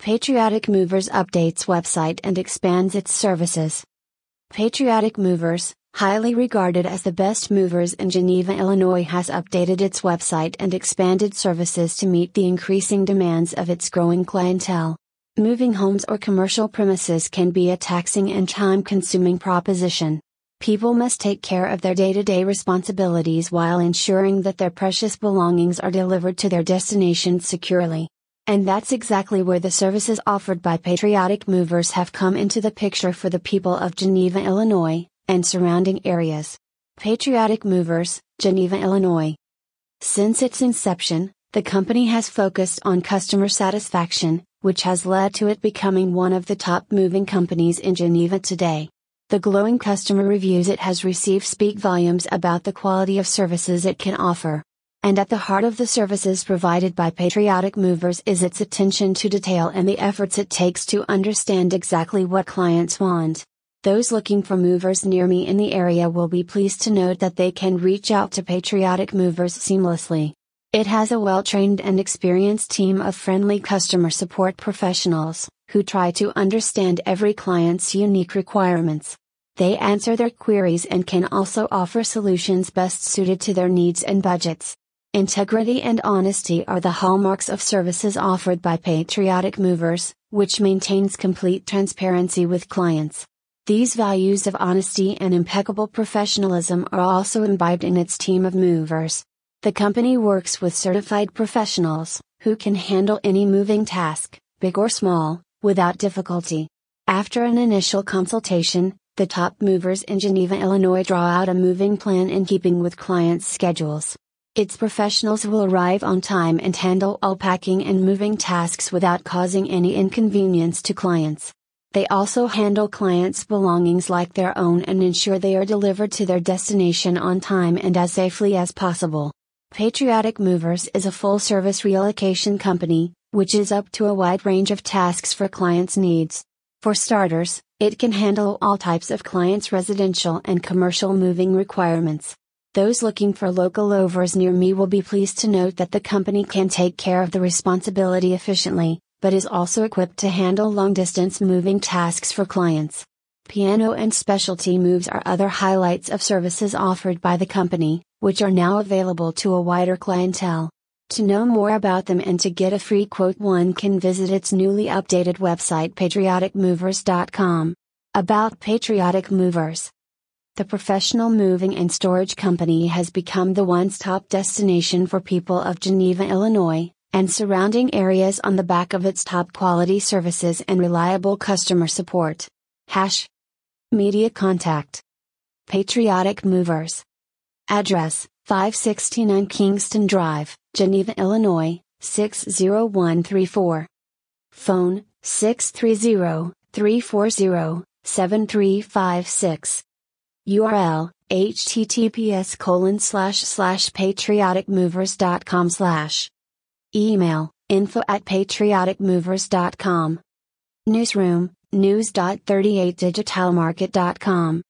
Patriotic Movers updates website and expands its services. Patriotic Movers, highly regarded as the best movers in Geneva, Illinois, has updated its website and expanded services to meet the increasing demands of its growing clientele. Moving homes or commercial premises can be a taxing and time consuming proposition. People must take care of their day to day responsibilities while ensuring that their precious belongings are delivered to their destination securely. And that's exactly where the services offered by Patriotic Movers have come into the picture for the people of Geneva, Illinois, and surrounding areas. Patriotic Movers, Geneva, Illinois. Since its inception, the company has focused on customer satisfaction, which has led to it becoming one of the top moving companies in Geneva today. The glowing customer reviews it has received speak volumes about the quality of services it can offer. And at the heart of the services provided by Patriotic Movers is its attention to detail and the efforts it takes to understand exactly what clients want. Those looking for movers near me in the area will be pleased to note that they can reach out to Patriotic Movers seamlessly. It has a well trained and experienced team of friendly customer support professionals, who try to understand every client's unique requirements. They answer their queries and can also offer solutions best suited to their needs and budgets. Integrity and honesty are the hallmarks of services offered by Patriotic Movers, which maintains complete transparency with clients. These values of honesty and impeccable professionalism are also imbibed in its team of movers. The company works with certified professionals, who can handle any moving task, big or small, without difficulty. After an initial consultation, the top movers in Geneva, Illinois draw out a moving plan in keeping with clients' schedules. Its professionals will arrive on time and handle all packing and moving tasks without causing any inconvenience to clients. They also handle clients' belongings like their own and ensure they are delivered to their destination on time and as safely as possible. Patriotic Movers is a full service relocation company, which is up to a wide range of tasks for clients' needs. For starters, it can handle all types of clients' residential and commercial moving requirements. Those looking for local overs near me will be pleased to note that the company can take care of the responsibility efficiently, but is also equipped to handle long distance moving tasks for clients. Piano and specialty moves are other highlights of services offered by the company, which are now available to a wider clientele. To know more about them and to get a free quote, one can visit its newly updated website patrioticmovers.com. About Patriotic Movers the professional moving and storage company has become the one stop destination for people of Geneva, Illinois, and surrounding areas on the back of its top quality services and reliable customer support. Hash. Media Contact. Patriotic Movers. Address 569 Kingston Drive, Geneva, Illinois 60134 Phone 630 340 7356 URL https colon slash slash patrioticmovers.com slash email info at patrioticmovers.com newsroom news.38digitalmarket.com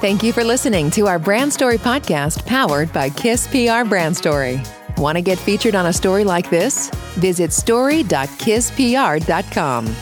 Thank you for listening to our Brand Story podcast powered by Kiss PR Brand Story. Want to get featured on a story like this? Visit story.kisspr.com.